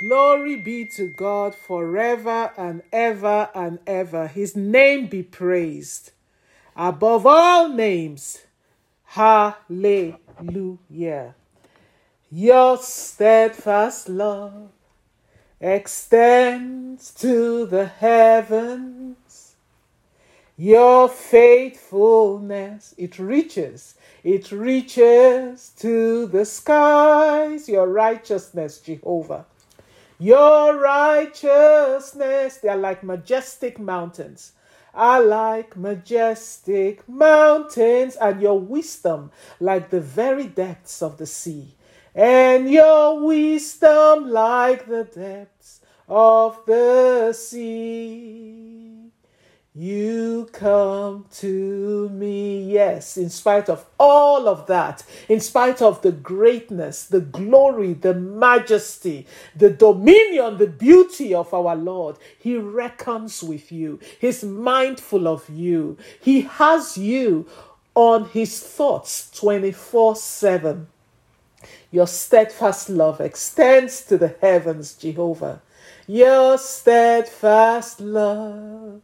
Glory be to God forever and ever and ever. His name be praised. Above all names, hallelujah. Your steadfast love extends to the heavens. Your faithfulness, it reaches, it reaches to the skies. Your righteousness, Jehovah your righteousness, they are like majestic mountains, I like majestic mountains, and your wisdom like the very depths of the sea, and your wisdom like the depths of the sea. You come to me, yes, in spite of all of that, in spite of the greatness, the glory, the majesty, the dominion, the beauty of our Lord. He reckons with you, He's mindful of you, He has you on His thoughts 24 7. Your steadfast love extends to the heavens, Jehovah. Your steadfast love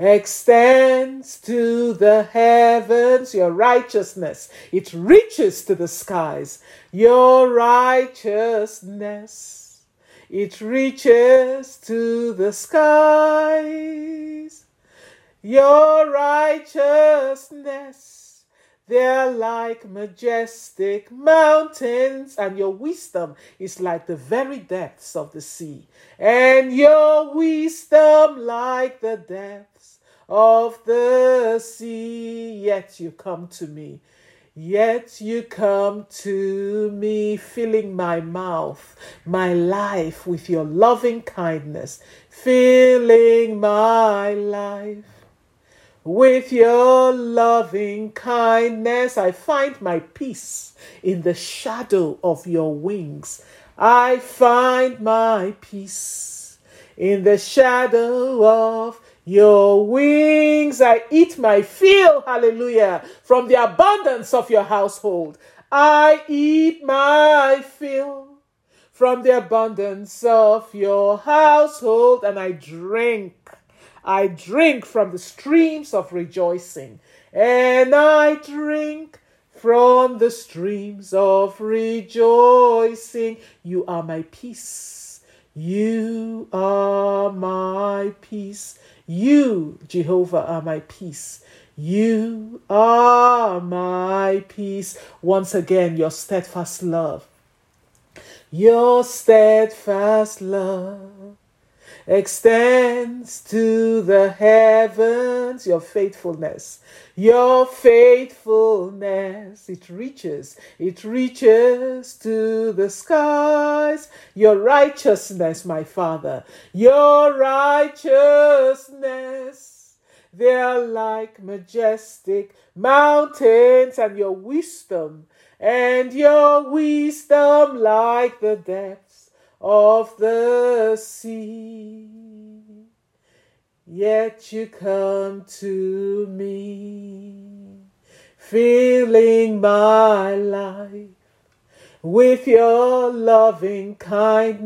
extends to the heavens, your righteousness. It reaches to the skies, your righteousness. It reaches to the skies, your righteousness. They're like majestic mountains, and your wisdom is like the very depths of the sea, and your wisdom like the depths of the sea. Yet you come to me. Yet you come to me, filling my mouth, my life with your loving kindness, filling my life with your loving kindness, I find my peace in the shadow of your wings. I find my peace in the shadow of your wings. I eat my fill, hallelujah, from the abundance of your household. I eat my fill from the abundance of your household, and I drink I drink from the streams of rejoicing, and I drink from the streams of rejoicing. You are my peace. You are my peace. You, Jehovah, are my peace. You are my peace. Once again, your steadfast love. Your steadfast love extends to the heavens, your faithfulness, your faithfulness. It reaches, it reaches to the skies, your righteousness, my Father, your righteousness. They are like majestic mountains, and your wisdom, and your wisdom like the depths of the sea. Yet you come to me, filling my life with your loving kindness.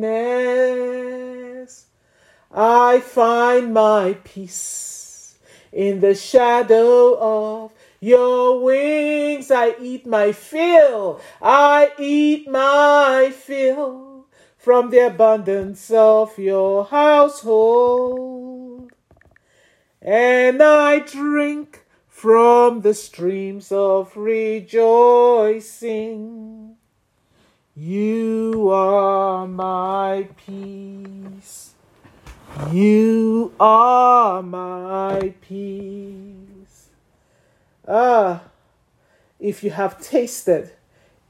I find my peace in the shadow of your wings. I eat my fill. I eat my fill from the abundance of your household. And I drink from the streams of rejoicing. You are my peace. You are my peace. Ah, if you have tasted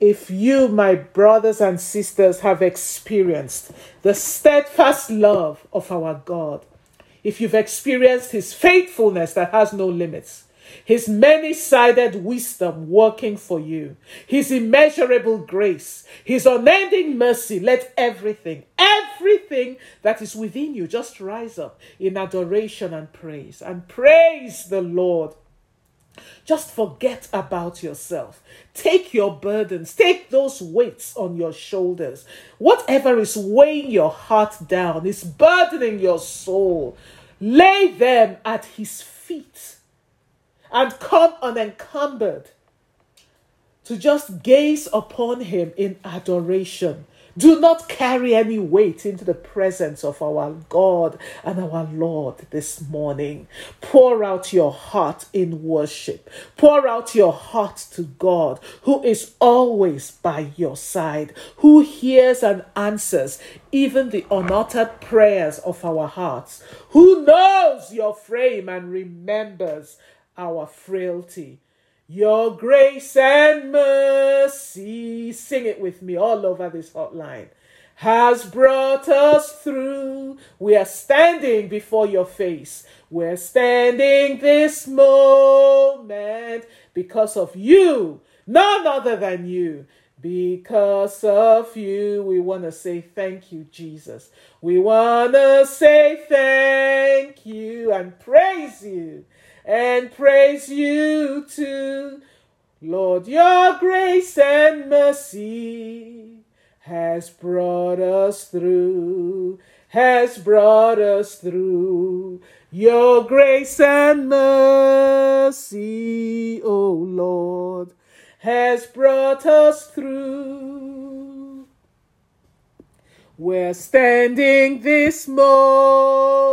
if you, my brothers and sisters, have experienced the steadfast love of our God, if you've experienced His faithfulness that has no limits, His many sided wisdom working for you, His immeasurable grace, His unending mercy, let everything, everything that is within you just rise up in adoration and praise. And praise the Lord Just forget about yourself. Take your burdens, take those weights on your shoulders. Whatever is weighing your heart down, is burdening your soul, lay them at His feet and come unencumbered to just gaze upon Him in adoration do not carry any weight into the presence of our God and our Lord this morning. Pour out your heart in worship. Pour out your heart to God, who is always by your side, who hears and answers even the unuttered prayers of our hearts, who knows your frame and remembers our frailty. Your grace and mercy, sing it with me all over this hotline, has brought us through. We are standing before your face. We're standing this moment because of you, none other than you. Because of you, we want to say thank you, Jesus. We want to say thank you and praise you and praise you too. Lord, your grace and mercy has brought us through, has brought us through. Your grace and mercy, O oh Lord, has brought us through. We're standing this moment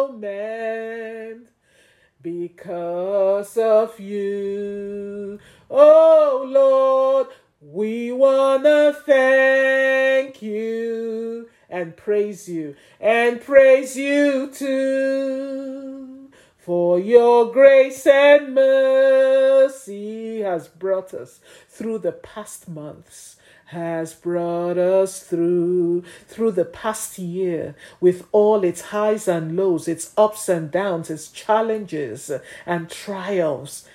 because of you. Oh Lord, we want to thank you and praise you and praise you too. For your grace and mercy has brought us through the past months has brought us through through the past year with all its highs and lows its ups and downs its challenges and trials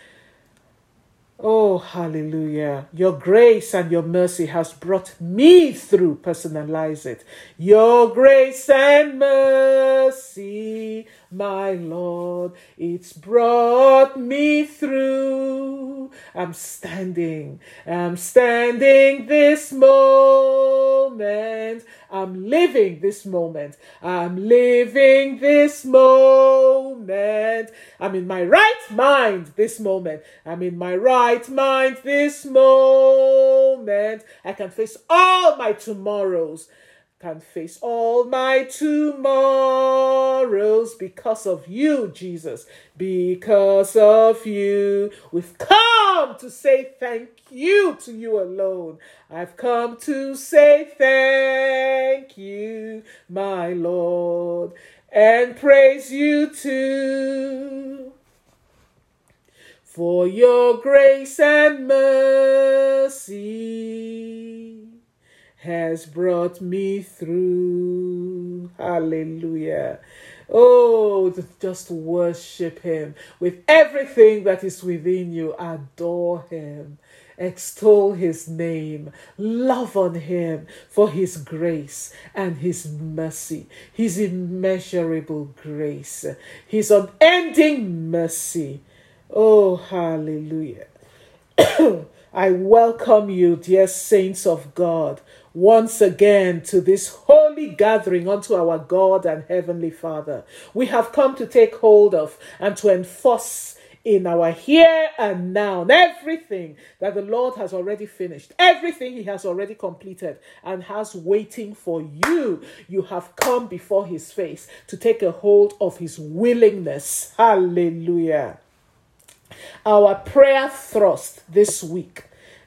Oh, hallelujah. Your grace and your mercy has brought me through. Personalize it. Your grace and mercy, my Lord, it's brought me through. I'm standing, I'm standing this moment. I'm living this moment. I'm living this moment. I'm in my right mind this moment. I'm in my right mind this moment. I can face all my tomorrows can face all my tomorrows because of you, Jesus. Because of you, we've come to say thank you to you alone. I've come to say thank you, my Lord, and praise you too. For your grace and mercy has brought me through. Hallelujah. Oh, just worship Him with everything that is within you. Adore Him. Extol His name. Love on Him for His grace and His mercy, His immeasurable grace, His unending mercy. Oh, hallelujah. I welcome you, dear saints of God, once again to this holy gathering unto our God and Heavenly Father. We have come to take hold of and to enforce in our here and now everything that the Lord has already finished, everything He has already completed and has waiting for you. You have come before His face to take a hold of His willingness. Hallelujah. Our prayer thrust this week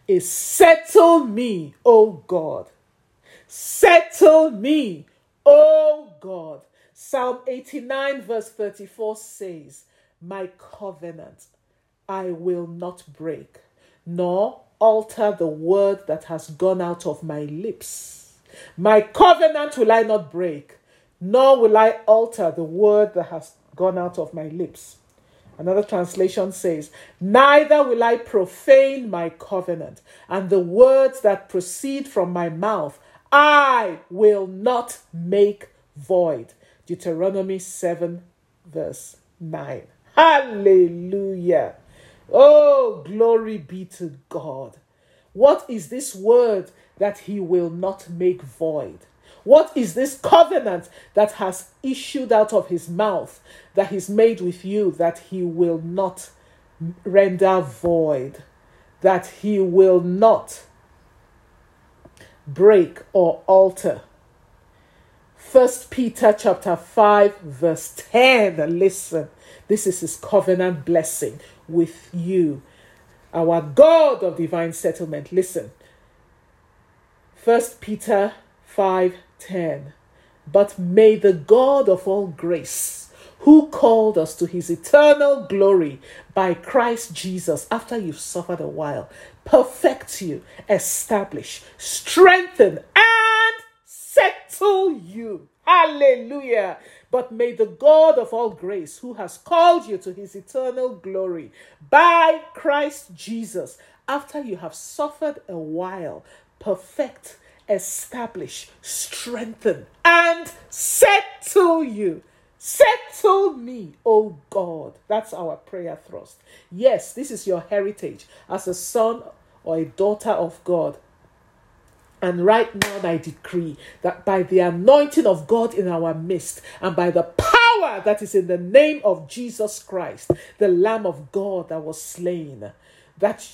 is settle me, O God. Settle me, O God. Psalm 89, verse 34 says, My covenant I will not break, nor alter the word that has gone out of my lips. My covenant will I not break, nor will I alter the word that has gone out of my lips. Another translation says, Neither will I profane my covenant, and the words that proceed from my mouth I will not make void. Deuteronomy 7, verse 9. Hallelujah. Oh, glory be to God. What is this word that he will not make void? What is this covenant that has issued out of his mouth that he's made with you that he will not render void? That he will not break or alter? First Peter chapter 5 verse 10 listen this is his covenant blessing with you. Our God of divine settlement. Listen. First Peter 5:10 But may the God of all grace who called us to his eternal glory by Christ Jesus after you've suffered a while perfect you establish strengthen and settle you hallelujah but may the God of all grace who has called you to his eternal glory by Christ Jesus after you have suffered a while perfect, establish, strengthen, and settle you. Settle me, O God. That's our prayer thrust. Yes, this is your heritage as a son or a daughter of God. And right now, I decree that by the anointing of God in our midst and by the power that is in the name of Jesus Christ, the Lamb of God that was slain, that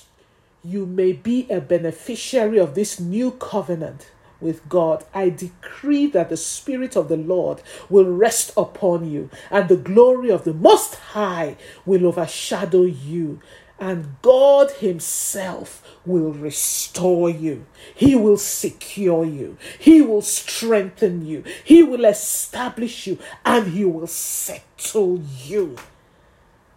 you may be a beneficiary of this new covenant with God, I decree that the Spirit of the Lord will rest upon you, and the glory of the Most High will overshadow you, and God Himself will restore you. He will secure you. He will strengthen you. He will establish you, and He will settle you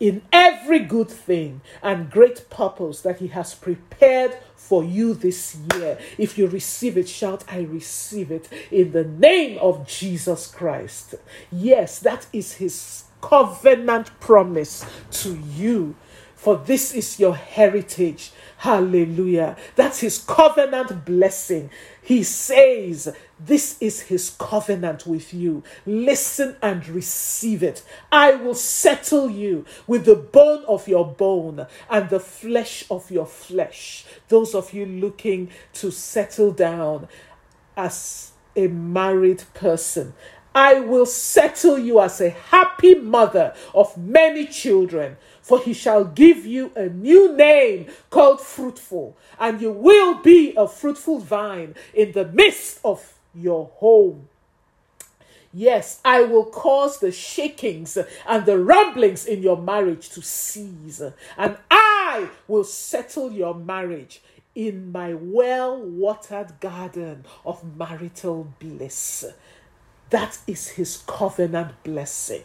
in every good thing and great purpose that He has prepared for you this year. If you receive it, shout, I receive it in the name of Jesus Christ. Yes, that is His covenant promise to you. For this is your heritage. Hallelujah. That's His covenant blessing. He says, This is his covenant with you. Listen and receive it. I will settle you with the bone of your bone and the flesh of your flesh. Those of you looking to settle down as a married person, I will settle you as a happy mother of many children for he shall give you a new name called fruitful, and you will be a fruitful vine in the midst of your home. Yes, I will cause the shakings and the rumblings in your marriage to cease, and I will settle your marriage in my well watered garden of marital bliss. That is his covenant blessing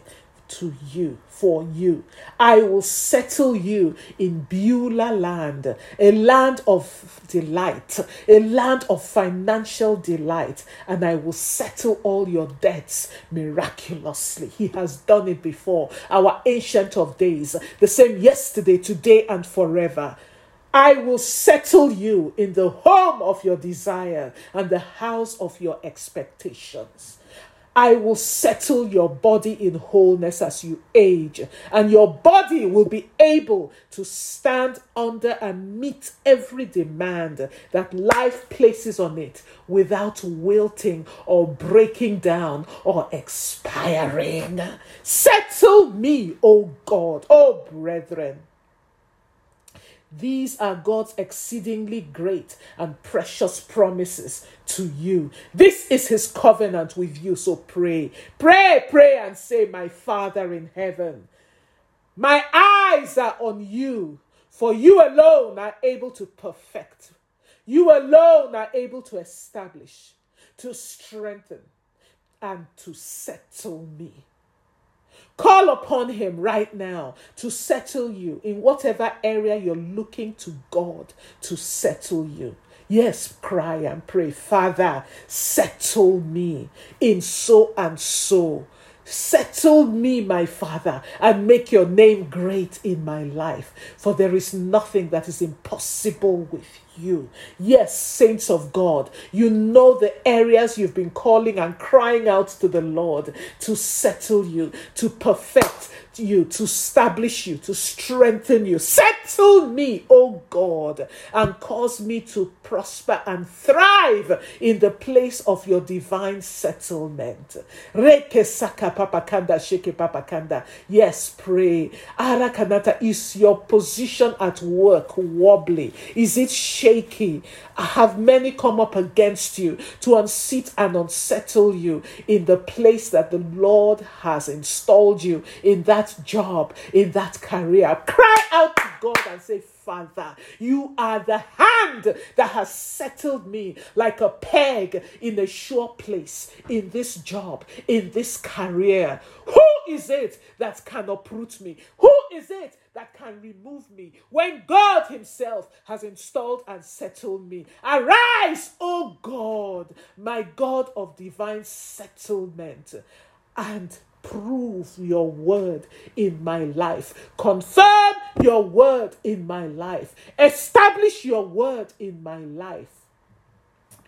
to you, for you. I will settle you in Beulah land, a land of delight, a land of financial delight, and I will settle all your debts miraculously. He has done it before. Our ancient of days, the same yesterday, today, and forever. I will settle you in the home of your desire and the house of your expectations. I will settle your body in wholeness as you age, and your body will be able to stand under and meet every demand that life places on it without wilting or breaking down or expiring. Settle me, O God, O brethren. These are God's exceedingly great and precious promises to you. This is His covenant with you. So pray, pray, pray, and say, My Father in heaven, my eyes are on you, for you alone are able to perfect. You alone are able to establish, to strengthen, and to settle me. Call upon Him right now to settle you in whatever area you're looking to God to settle you. Yes, cry and pray, Father, settle me in so and so. Settle me, my Father, and make your name great in my life, for there is nothing that is impossible with you. Yes, saints of God, you know the areas you've been calling and crying out to the Lord to settle you, to perfect you, to establish you, to strengthen you. Settle me, O God, and cause me to prosper and thrive in the place of your divine settlement. Yes, pray. Arakanata, is your position at work wobbly? Is it shaky? I have many come up against you to unseat and unsettle you in the place that the Lord has installed you in that job, in that career? Cry out to God and say, Father, you are the hand that has settled me like a peg in a sure place in this job, in this career. Who is it that can uproot me? Who is it that can remove me when God Himself has installed and settled me? Arise, O God, my God of divine settlement, and prove your word in my life. Confirm your word in my life. Establish your word in my life.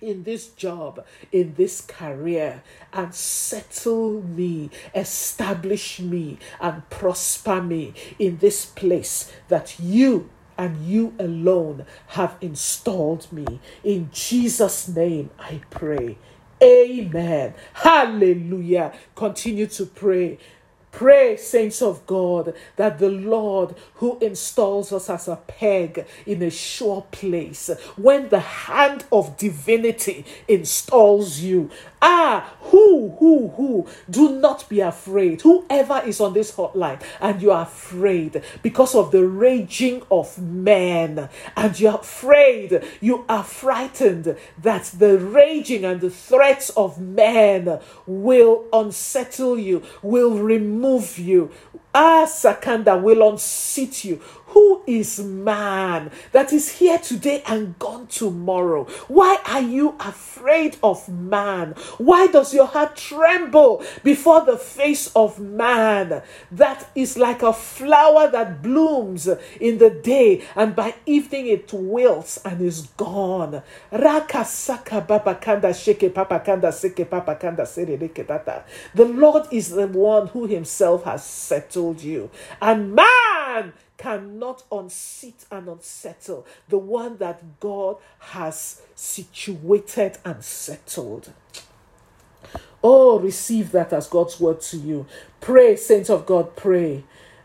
In this job, in this career, and settle me, establish me, and prosper me in this place that you and you alone have installed me. In Jesus' name I pray. Amen. Hallelujah. Continue to pray. Pray, saints of God, that the Lord who installs us as a peg in a sure place, when the hand of divinity installs you, ah, who, who, who, do not be afraid. Whoever is on this hotline and you are afraid because of the raging of men, and you're afraid, you are frightened that the raging and the threats of men will unsettle you, will remove you. Ah, Sakanda will unseat you. Who is man that is here today and gone tomorrow? Why are you afraid of man? Why does your heart tremble before the face of man that is like a flower that blooms in the day and by evening it wilts and is gone? Raka saka babakanda sheke papakanda seke papakanda The Lord is the one who himself has settled you. And man cannot unseat and unsettle the one that God has situated and settled. Oh, receive that as God's word to you. Pray, saints of God, pray.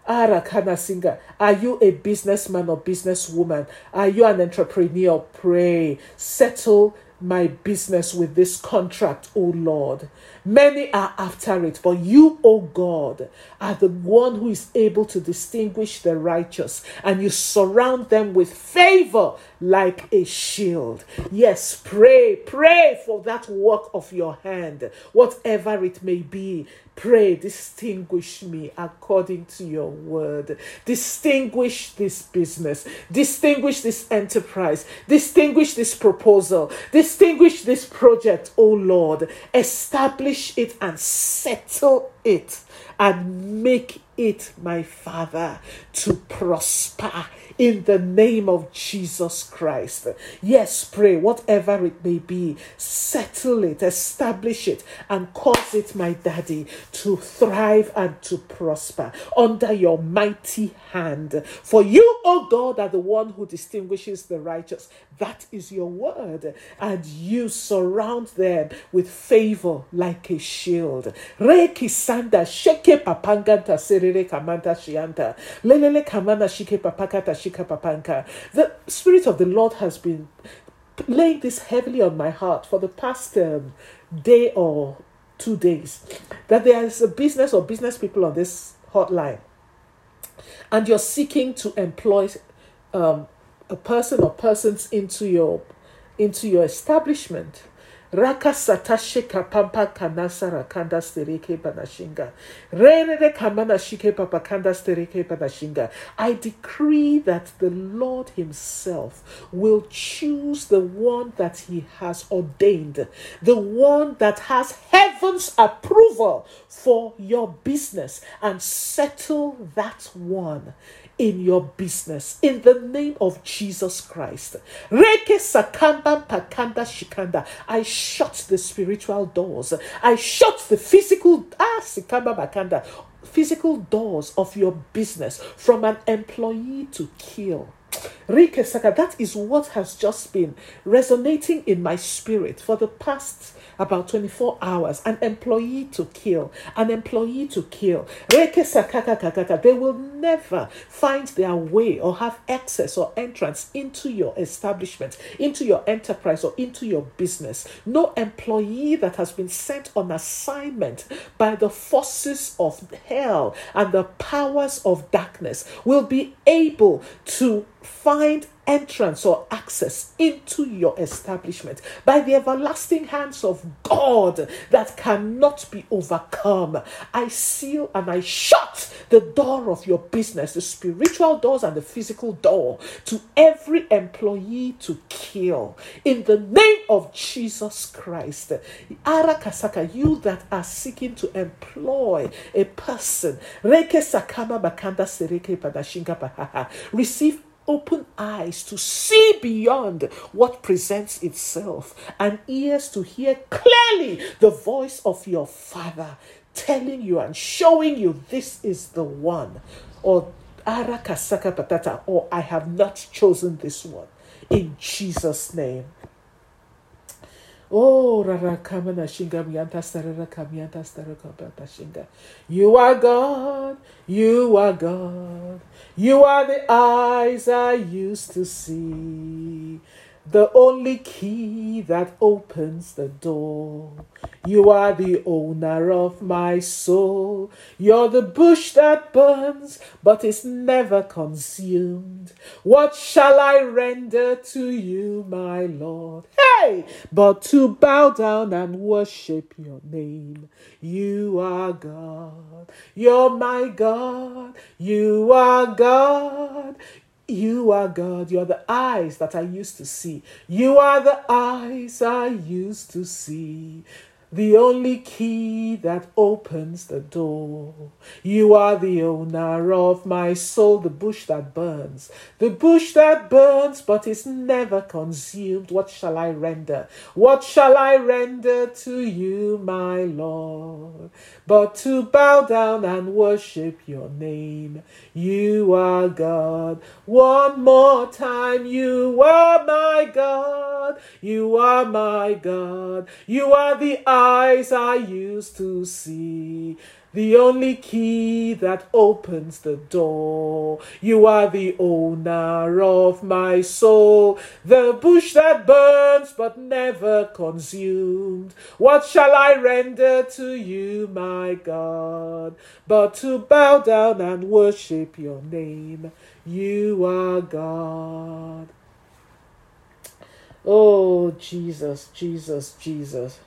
Arakana singer, are you a businessman or businesswoman? Are you an entrepreneur? Pray. Settle my business with this contract, O Lord. Many are after it, but you, O God, are the one who is able to distinguish the righteous, and you surround them with favor like a shield. Yes, pray, pray for that work of your hand, whatever it may be. Pray, distinguish me according to your word. Distinguish this business. Distinguish this enterprise. Distinguish this proposal. Distinguish this project, O Lord. Establish it and settle it and make it, my Father, to prosper in the name of Jesus Christ. Yes, pray, whatever it may be, settle it, establish it, and cause it, my daddy, to thrive and to prosper under your mighty hand. For you, O oh God, are the one who distinguishes the righteous. That is your word, and you surround them with favor like a shield. Sanda sheke papanganta kamanta shianta. Lelele kamana shike papakata papanka. The Spirit of the Lord has been laying this heavily on my heart for the past um, day or two days that there is a business or business people on this hotline and you're seeking to employ um, a person or persons into your into your establishment Raka satashika pampa kanasara kanda stereke banashinga. Rere kamana shike papa kanda stereke banashinga. I decree that the Lord Himself will choose the one that He has ordained, the one that has heaven's approval for your business and settle that one in your business in the name of Jesus Christ. Reke sakamba pakanda shikanda. I shut the spiritual doors. I shut the physical ah sikamba bakanda physical doors of your business from an employee to kill. Rike Saka, that is what has just been resonating in my spirit for the past about 24 hours. An employee to kill, an employee to kill. Sakaka Kakaka, they will never find their way or have access or entrance into your establishment, into your enterprise, or into your business. No employee that has been sent on assignment by the forces of hell and the powers of darkness will be able to find entrance or access into your establishment by the everlasting hands of God that cannot be overcome. I seal and I shut the door of your business, the spiritual doors and the physical door, to every employee to kill. In the name of Jesus Christ, Arakasaka, you that are seeking to employ a person, receive open eyes to see beyond what presents itself and ears to hear clearly the voice of your Father telling you and showing you this is the one or arakasaka patata or I have not chosen this one in Jesus name. Oh, Rara Kamana Shinga Mianta Sarara Kamianta Starakabata Shinga. You are God, you are God, you are the eyes I used to see the only key that opens the door. You are the owner of my soul. You're the bush that burns, but is never consumed. What shall I render to you, my Lord? Hey! But to bow down and worship your name. You are God. You're my God. You are God. You are God. You are the eyes that I used to see. You are the eyes I used to see the only key that opens the door. You are the owner of my soul, the bush that burns, the bush that burns but is never consumed. What shall I render? What shall I render to you, my Lord? But to bow down and worship your name. You are God. One more time, you are my God. You are my God. You are the eyes I used to see the only key that opens the door. You are the owner of my soul, the bush that burns but never consumed. What shall I render to you, my God, but to bow down and worship your name? You are God. Oh, Jesus, Jesus, Jesus.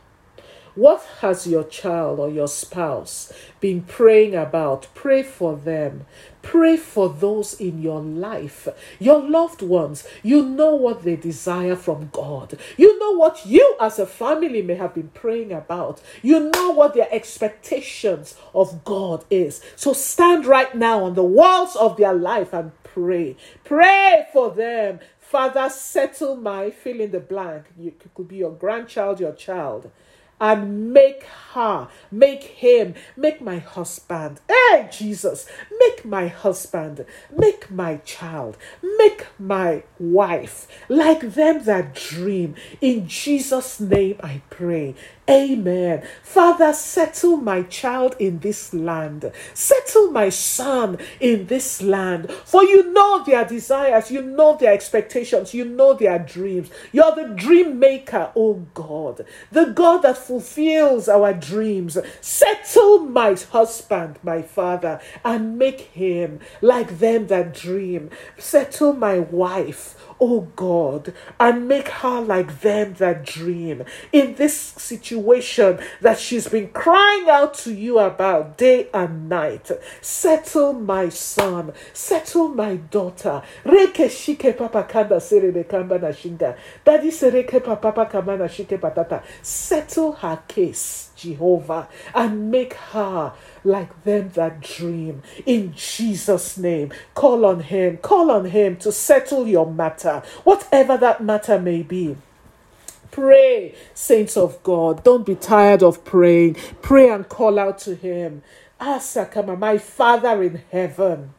What has your child or your spouse been praying about? Pray for them. Pray for those in your life, your loved ones. You know what they desire from God. You know what you as a family may have been praying about. You know what their expectations of God is. So stand right now on the walls of their life and pray. Pray for them. Father, settle my fill in the blank. You could be your grandchild, your child and make her, make him, make my husband. Hey, Jesus, make my husband, make my child, make my wife like them that dream. In Jesus' name I pray. Amen. Father, settle my child in this land. Settle my son in this land. For you know their desires, you know their expectations, you know their dreams. You're the dream maker, oh God, the God that fulfills our dreams. Settle my husband, my father, and make him like them that dream. Settle my wife, oh God, and make her like them that dream. In this situation, situation that she's been crying out to you about day and night. Settle my son, settle my daughter. Reke kanda. Daddy. Settle her case, Jehovah, and make her like them that dream. In Jesus' name, call on Him, call on Him to settle your matter, whatever that matter may be. Pray, saints of God. Don't be tired of praying. Pray and call out to Him. Asakama, my Father in heaven,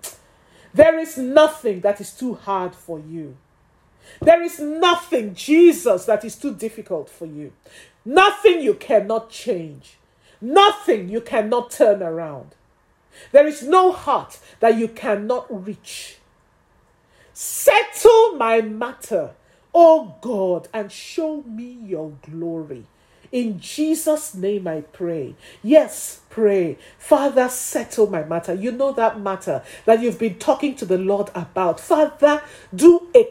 there is nothing that is too hard for you. There is nothing, Jesus, that is too difficult for you. Nothing you cannot change. Nothing you cannot turn around. There is no heart that you cannot reach. Settle my matter, O God, and show me your glory. In Jesus' name I pray. Yes, pray. Father, settle my matter. You know that matter that you've been talking to the Lord about. Father, do a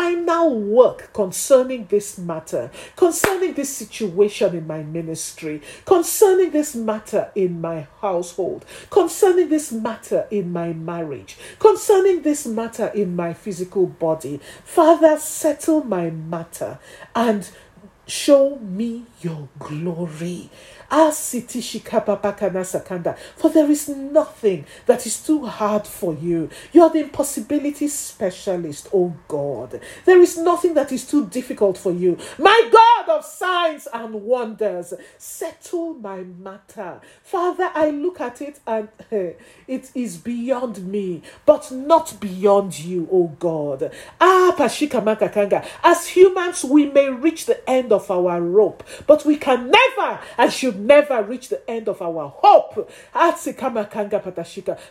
final work concerning this matter, concerning this situation in my ministry, concerning this matter in my household, concerning this matter in my marriage, concerning this matter in my physical body. Father, settle my matter and Show me your glory. For there is nothing that is too hard for you. You are the impossibility specialist, oh God. There is nothing that is too difficult for you. My God of signs and wonders, settle my matter. Father, I look at it and it is beyond me, but not beyond you, oh God. Ah, Pashika Makakanga. As humans, we may reach the end of our rope, but we can never and should never reach the end of our hope.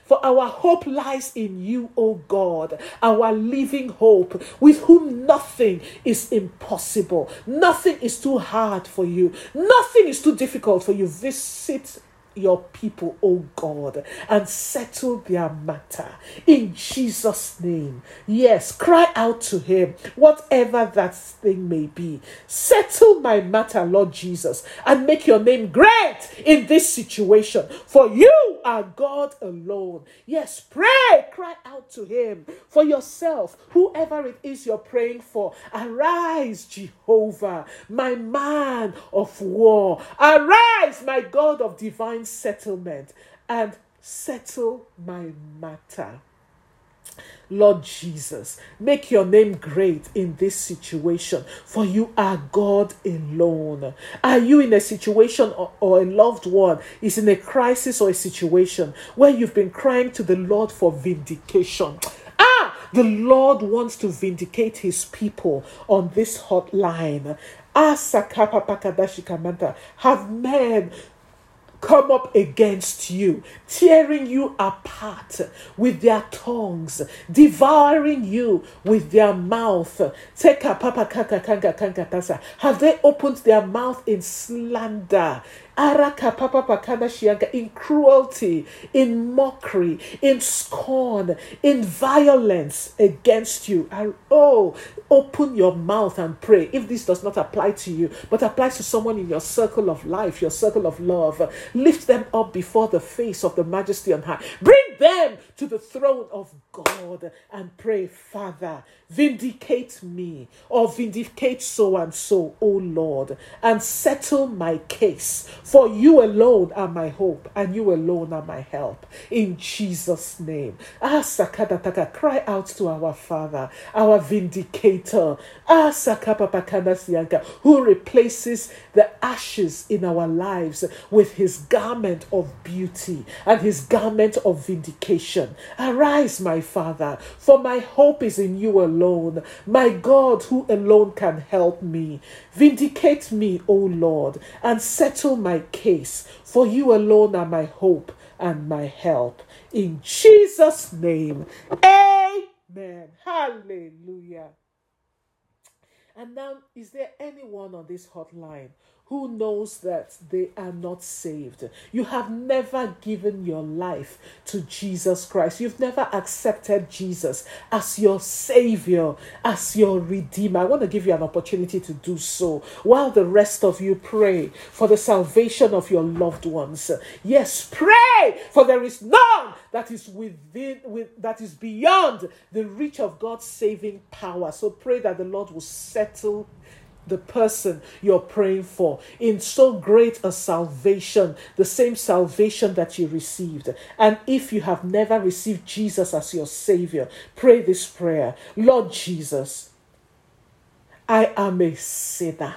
For our hope lies in you, O God, our living hope, with whom nothing is impossible. Nothing is too hard for you. Nothing is too difficult for you. Visit your people, O God, and settle their matter in Jesus' name. Yes, cry out to Him, whatever that thing may be. Settle my matter, Lord Jesus, and make your name great in this situation, for you are God alone. Yes, pray, cry out to Him for yourself, whoever it is you're praying for. Arise, Jehovah, my man of war. Arise, my God of divine settlement and settle my matter. Lord Jesus, make your name great in this situation, for you are God alone. Are you in a situation or, or, a loved one is in a crisis or a situation where you've been crying to the Lord for vindication? Ah, the Lord wants to vindicate his people on this hotline. Have men come up against you, tearing you apart with their tongues, devouring you with their mouth. Have they opened their mouth in slander? In cruelty, in mockery, in scorn, in violence against you. Oh, open your mouth and pray. If this does not apply to you, but applies to someone in your circle of life, your circle of love, lift them up before the face of the majesty on high. Bring them to the throne of God and pray, Father, vindicate me or vindicate so and so, O Lord, and settle my case. For you alone are my hope and you alone are my help. In Jesus' name. Ah, Sakadataka, cry out to our Father, our vindicator. Ah, Sakapapakana who replaces the ashes in our lives with his garment of beauty and his garment of vindication. Arise, my Father, for my hope is in you alone, my God, who alone can help me. Vindicate me, O Lord, and settle my case, for you alone are my hope and my help. In Jesus' name, amen. Hallelujah. And now, is there anyone on this hotline who knows that they are not saved. You have never given your life to Jesus Christ. You've never accepted Jesus as your Savior, as your Redeemer. I want to give you an opportunity to do so while the rest of you pray for the salvation of your loved ones. Yes, pray, for there is none that is within with that is beyond the reach of God's saving power. So pray that the Lord will settle the person you're praying for in so great a salvation, the same salvation that you received. And if you have never received Jesus as your Savior, pray this prayer Lord Jesus, I am a sinner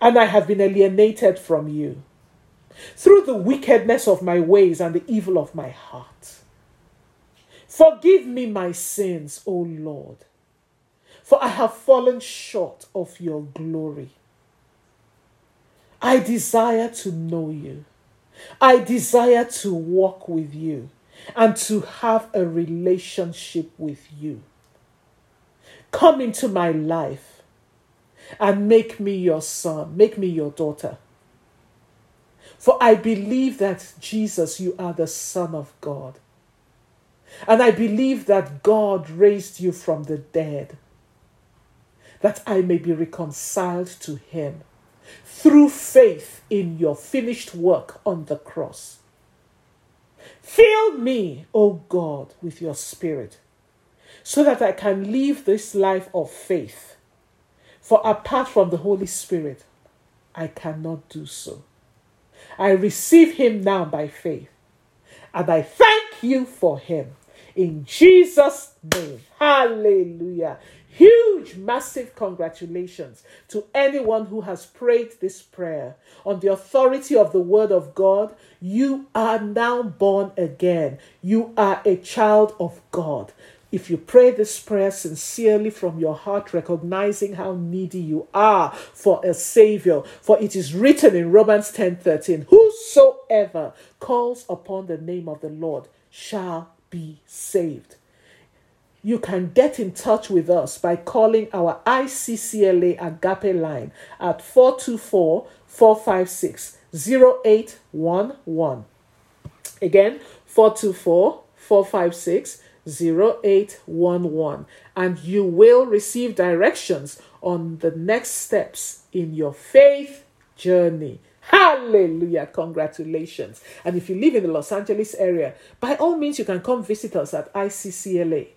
and I have been alienated from you through the wickedness of my ways and the evil of my heart. Forgive me my sins, O Lord for I have fallen short of your glory. I desire to know you. I desire to walk with you and to have a relationship with you. Come into my life and make me your son, make me your daughter. For I believe that Jesus, you are the Son of God. And I believe that God raised you from the dead that I may be reconciled to him through faith in your finished work on the cross. Fill me, O God, with your spirit so that I can live this life of faith. For apart from the Holy Spirit, I cannot do so. I receive him now by faith, and I thank you for him. In Jesus' name. Hallelujah. Huge, massive congratulations to anyone who has prayed this prayer. On the authority of the Word of God, you are now born again. You are a child of God. If you pray this prayer sincerely from your heart, recognizing how needy you are for a Savior, for it is written in Romans 10 13, Whosoever calls upon the name of the Lord shall be saved you can get in touch with us by calling our ICCLA Agape line at 424 456 0811. Again, 424 456 0811. And you will receive directions on the next steps in your faith journey. Hallelujah. Congratulations. And if you live in the Los Angeles area, by all means, you can come visit us at ICCLA.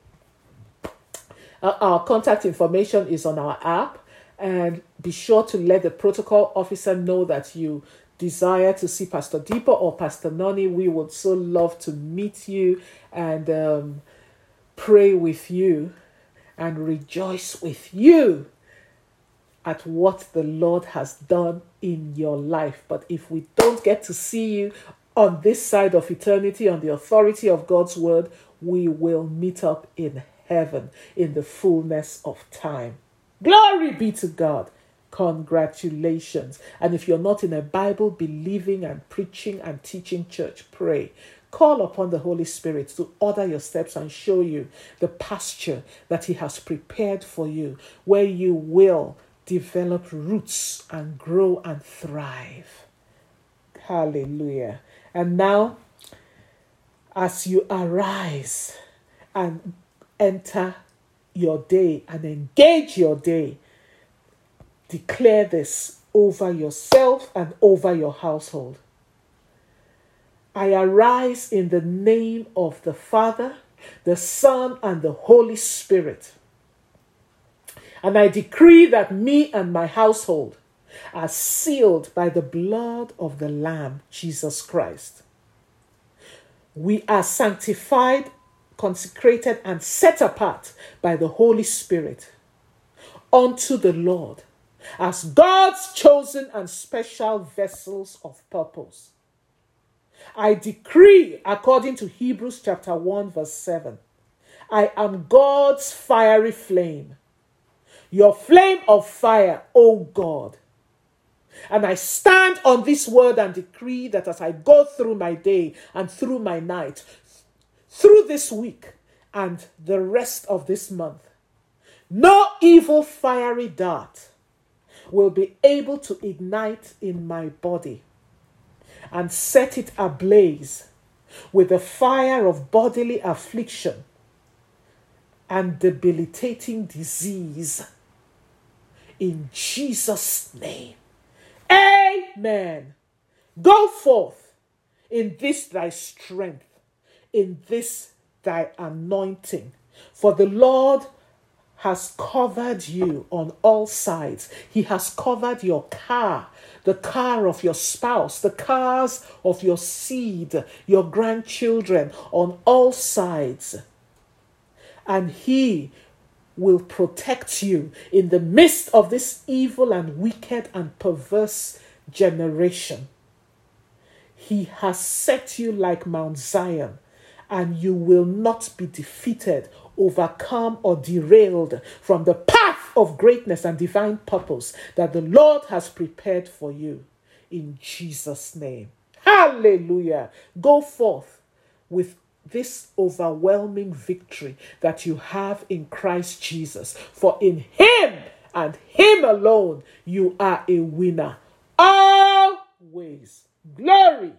Uh, our contact information is on our app, and be sure to let the protocol officer know that you desire to see Pastor Deepa or Pastor Noni. We would so love to meet you and um, pray with you and rejoice with you at what the Lord has done in your life. But if we don't get to see you on this side of eternity, on the authority of God's word, we will meet up in heaven in the fullness of time. Glory be to God. Congratulations. And if you're not in a Bible believing and preaching and teaching church, pray. Call upon the Holy Spirit to order your steps and show you the pasture that He has prepared for you, where you will develop roots and grow and thrive. Hallelujah. And now, as you arise and enter your day and engage your day. Declare this over yourself and over your household. I arise in the name of the Father, the Son, and the Holy Spirit. And I decree that me and my household are sealed by the blood of the Lamb, Jesus Christ. We are sanctified consecrated and set apart by the Holy Spirit unto the Lord as God's chosen and special vessels of purpose. I decree, according to Hebrews chapter 1, verse 7, I am God's fiery flame, your flame of fire, O God. And I stand on this word and decree that as I go through my day and through my night, through this week and the rest of this month. No evil fiery dart will be able to ignite in my body and set it ablaze with the fire of bodily affliction and debilitating disease. In Jesus' name. Amen. Go forth in this thy strength, in this thy anointing. For the Lord has covered you on all sides. He has covered your car, the car of your spouse, the cars of your seed, your grandchildren on all sides. And He will protect you in the midst of this evil and wicked and perverse generation. He has set you like Mount Zion, and you will not be defeated overcome or derailed from the path of greatness and divine purpose that the Lord has prepared for you. In Jesus' name. Hallelujah. Go forth with this overwhelming victory that you have in Christ Jesus. For in Him and Him alone, you are a winner. Always. Glory